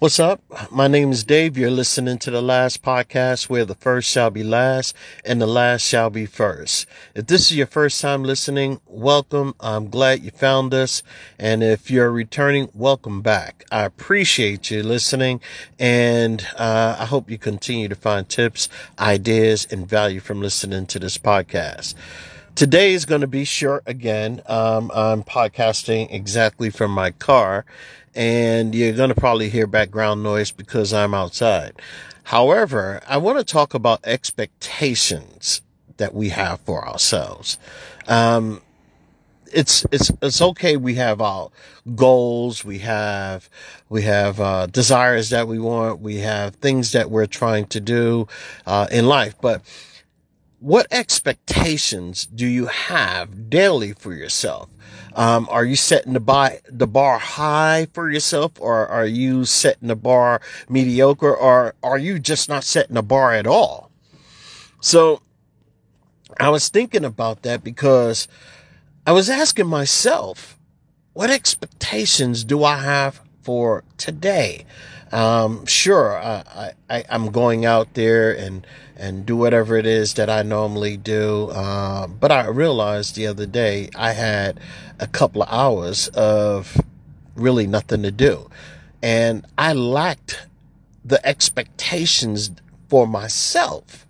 What's up? My name is Dave. You're listening to the last podcast where the first shall be last and the last shall be first. If this is your first time listening, welcome. I'm glad you found us. And if you're returning, welcome back. I appreciate you listening and uh, I hope you continue to find tips, ideas, and value from listening to this podcast. Today is going to be short again. Um, I'm podcasting exactly from my car and you're going to probably hear background noise because I'm outside. However, I want to talk about expectations that we have for ourselves. Um, it's it's it's okay. We have our goals. We have we have uh, desires that we want. We have things that we're trying to do uh, in life. But what expectations do you have daily for yourself? Um, are you setting the bar, the bar high for yourself or are you setting the bar mediocre or are you just not setting the bar at all? So I was thinking about that because I was asking myself, what expectations do I have for today? Um, sure, I, I, I'm going out there and, and do whatever it is that I normally do. Uh, but I realized the other day I had a couple of hours of really nothing to do. And I lacked the expectations for myself.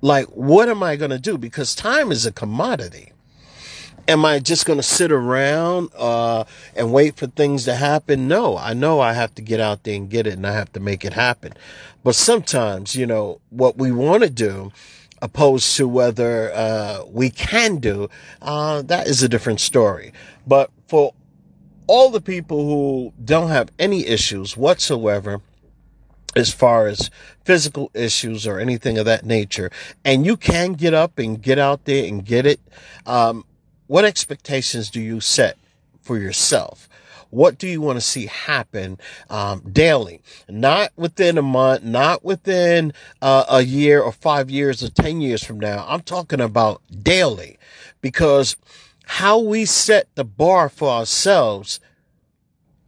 Like, what am I going to do? Because time is a commodity. Am I just going to sit around uh, and wait for things to happen? No, I know I have to get out there and get it and I have to make it happen. But sometimes, you know, what we want to do opposed to whether uh, we can do, uh, that is a different story. But for all the people who don't have any issues whatsoever, as far as physical issues or anything of that nature, and you can get up and get out there and get it, um, what expectations do you set for yourself? What do you want to see happen um, daily? Not within a month, not within uh, a year or five years or 10 years from now. I'm talking about daily because how we set the bar for ourselves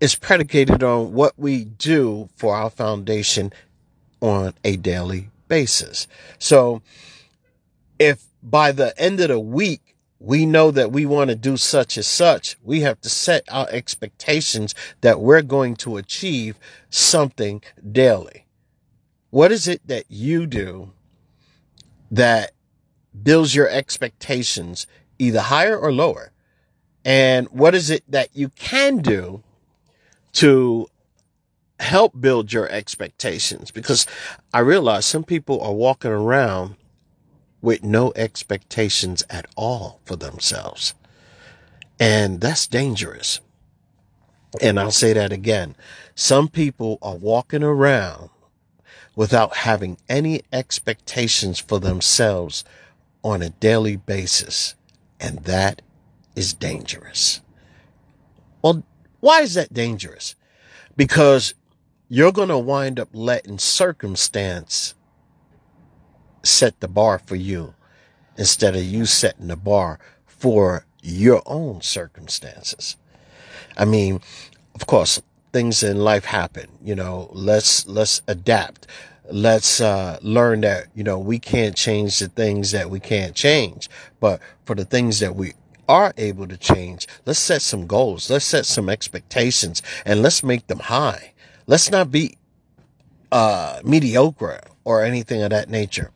is predicated on what we do for our foundation on a daily basis. So if by the end of the week, we know that we want to do such and such, we have to set our expectations that we're going to achieve something daily. What is it that you do that builds your expectations either higher or lower? And what is it that you can do to help build your expectations? Because I realize some people are walking around with no expectations at all for themselves. And that's dangerous. And I'll say that again. Some people are walking around without having any expectations for themselves on a daily basis. And that is dangerous. Well, why is that dangerous? Because you're going to wind up letting circumstance set the bar for you instead of you setting the bar for your own circumstances. I mean, of course, things in life happen, you know, let's, let's adapt. Let's, uh, learn that, you know, we can't change the things that we can't change, but for the things that we are able to change, let's set some goals. Let's set some expectations and let's make them high. Let's not be, uh, mediocre or anything of that nature.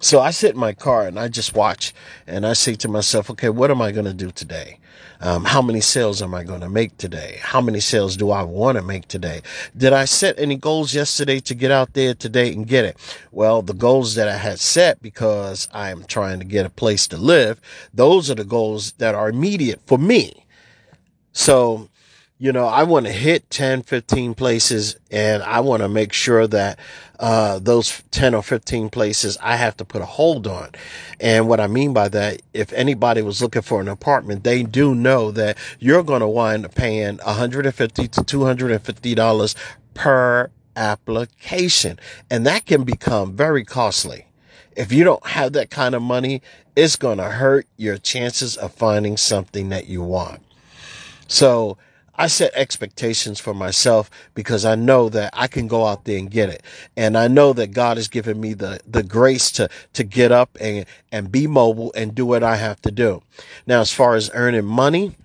So I sit in my car and I just watch and I say to myself, okay, what am I going to do today? Um, how many sales am I going to make today? How many sales do I want to make today? Did I set any goals yesterday to get out there today and get it? Well, the goals that I had set because I'm trying to get a place to live, those are the goals that are immediate for me. So you know, I want to hit 10, 15 places and I want to make sure that, uh, those 10 or 15 places I have to put a hold on. And what I mean by that, if anybody was looking for an apartment, they do know that you're going to wind up paying 150 to $250 per application. And that can become very costly. If you don't have that kind of money, it's going to hurt your chances of finding something that you want. So, I set expectations for myself because I know that I can go out there and get it. And I know that God has given me the, the grace to, to get up and, and be mobile and do what I have to do. Now, as far as earning money,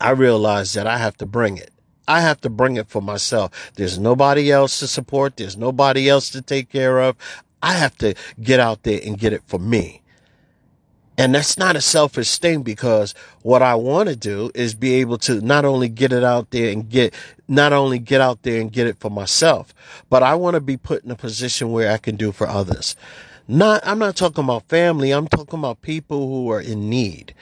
I realize that I have to bring it. I have to bring it for myself. There's nobody else to support. There's nobody else to take care of. I have to get out there and get it for me. And that's not a selfish thing because what I want to do is be able to not only get it out there and get, not only get out there and get it for myself, but I want to be put in a position where I can do for others. Not, I'm not talking about family. I'm talking about people who are in need.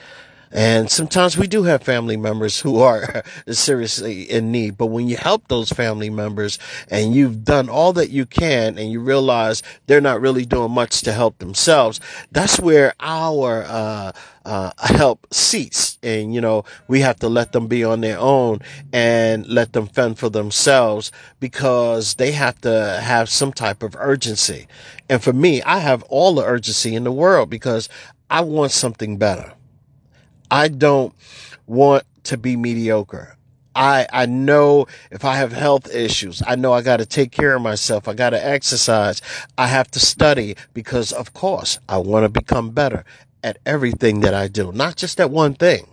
And sometimes we do have family members who are seriously in need. But when you help those family members and you've done all that you can and you realize they're not really doing much to help themselves, that's where our, uh, uh, help cease. And, you know, we have to let them be on their own and let them fend for themselves because they have to have some type of urgency. And for me, I have all the urgency in the world because I want something better. I don't want to be mediocre. I, I know if I have health issues, I know I got to take care of myself. I got to exercise. I have to study because of course I want to become better at everything that I do, not just at one thing.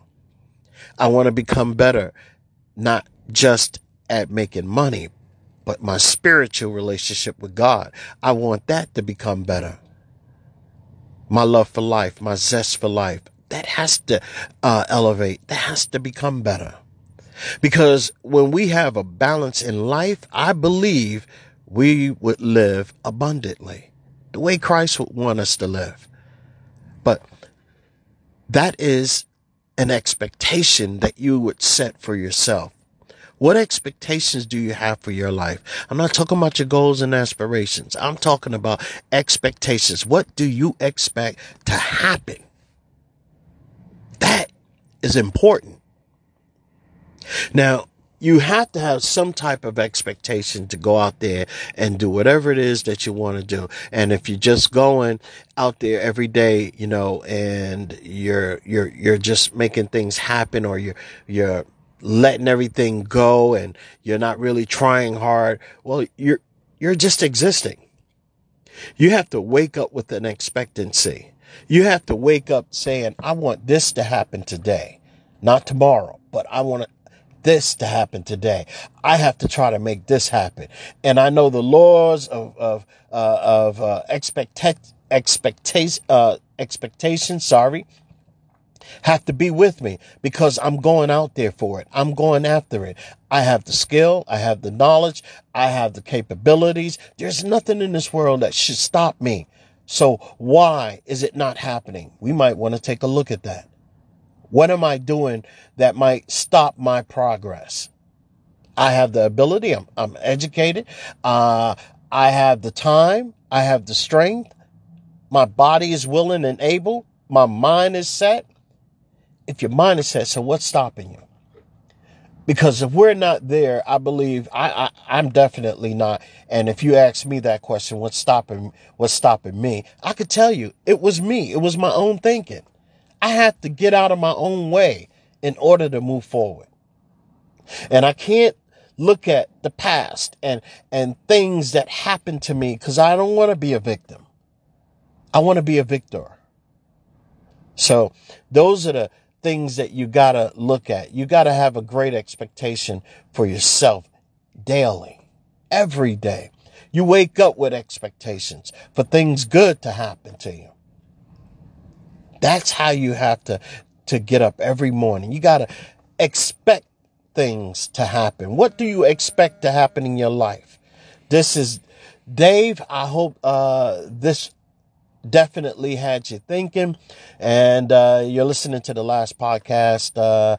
I want to become better, not just at making money, but my spiritual relationship with God. I want that to become better. My love for life, my zest for life that has to uh, elevate. That has to become better. Because when we have a balance in life, I believe we would live abundantly the way Christ would want us to live. But that is an expectation that you would set for yourself. What expectations do you have for your life? I'm not talking about your goals and aspirations. I'm talking about expectations. What do you expect to happen that is important. Now, you have to have some type of expectation to go out there and do whatever it is that you want to do. And if you're just going out there every day, you know, and you're, you're, you're just making things happen or you're, you're letting everything go and you're not really trying hard, well, you're, you're just existing. You have to wake up with an expectancy. You have to wake up saying, I want this to happen today, not tomorrow, but I want this to happen today. I have to try to make this happen. And I know the laws of, of, uh, of, uh, expect, expectation, uh, expectation, sorry, have to be with me because I'm going out there for it. I'm going after it. I have the skill. I have the knowledge. I have the capabilities. There's nothing in this world that should stop me so why is it not happening? We might want to take a look at that. What am I doing that might stop my progress? I have the ability. I'm, I'm educated. Uh, I have the time. I have the strength. My body is willing and able. My mind is set. If your mind is set, so what's stopping you? Because if we're not there, I believe I, I am definitely not. And if you ask me that question, what's stopping what's stopping me? I could tell you it was me. It was my own thinking. I had to get out of my own way in order to move forward. And I can't look at the past and and things that happened to me because I don't want to be a victim. I want to be a victor. So those are the things that you got to look at. You got to have a great expectation for yourself daily, every day. You wake up with expectations for things good to happen to you. That's how you have to, to get up every morning. You got to expect things to happen. What do you expect to happen in your life? This is Dave. I hope, uh, this definitely had you thinking. And uh, you're listening to the last podcast. Uh,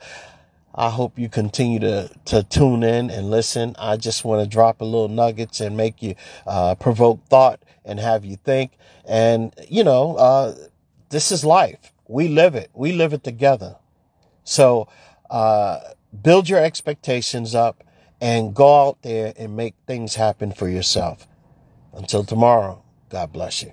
I hope you continue to, to tune in and listen. I just want to drop a little nuggets and make you uh, provoke thought and have you think. And, you know, uh, this is life. We live it. We live it together. So uh, build your expectations up and go out there and make things happen for yourself. Until tomorrow, God bless you.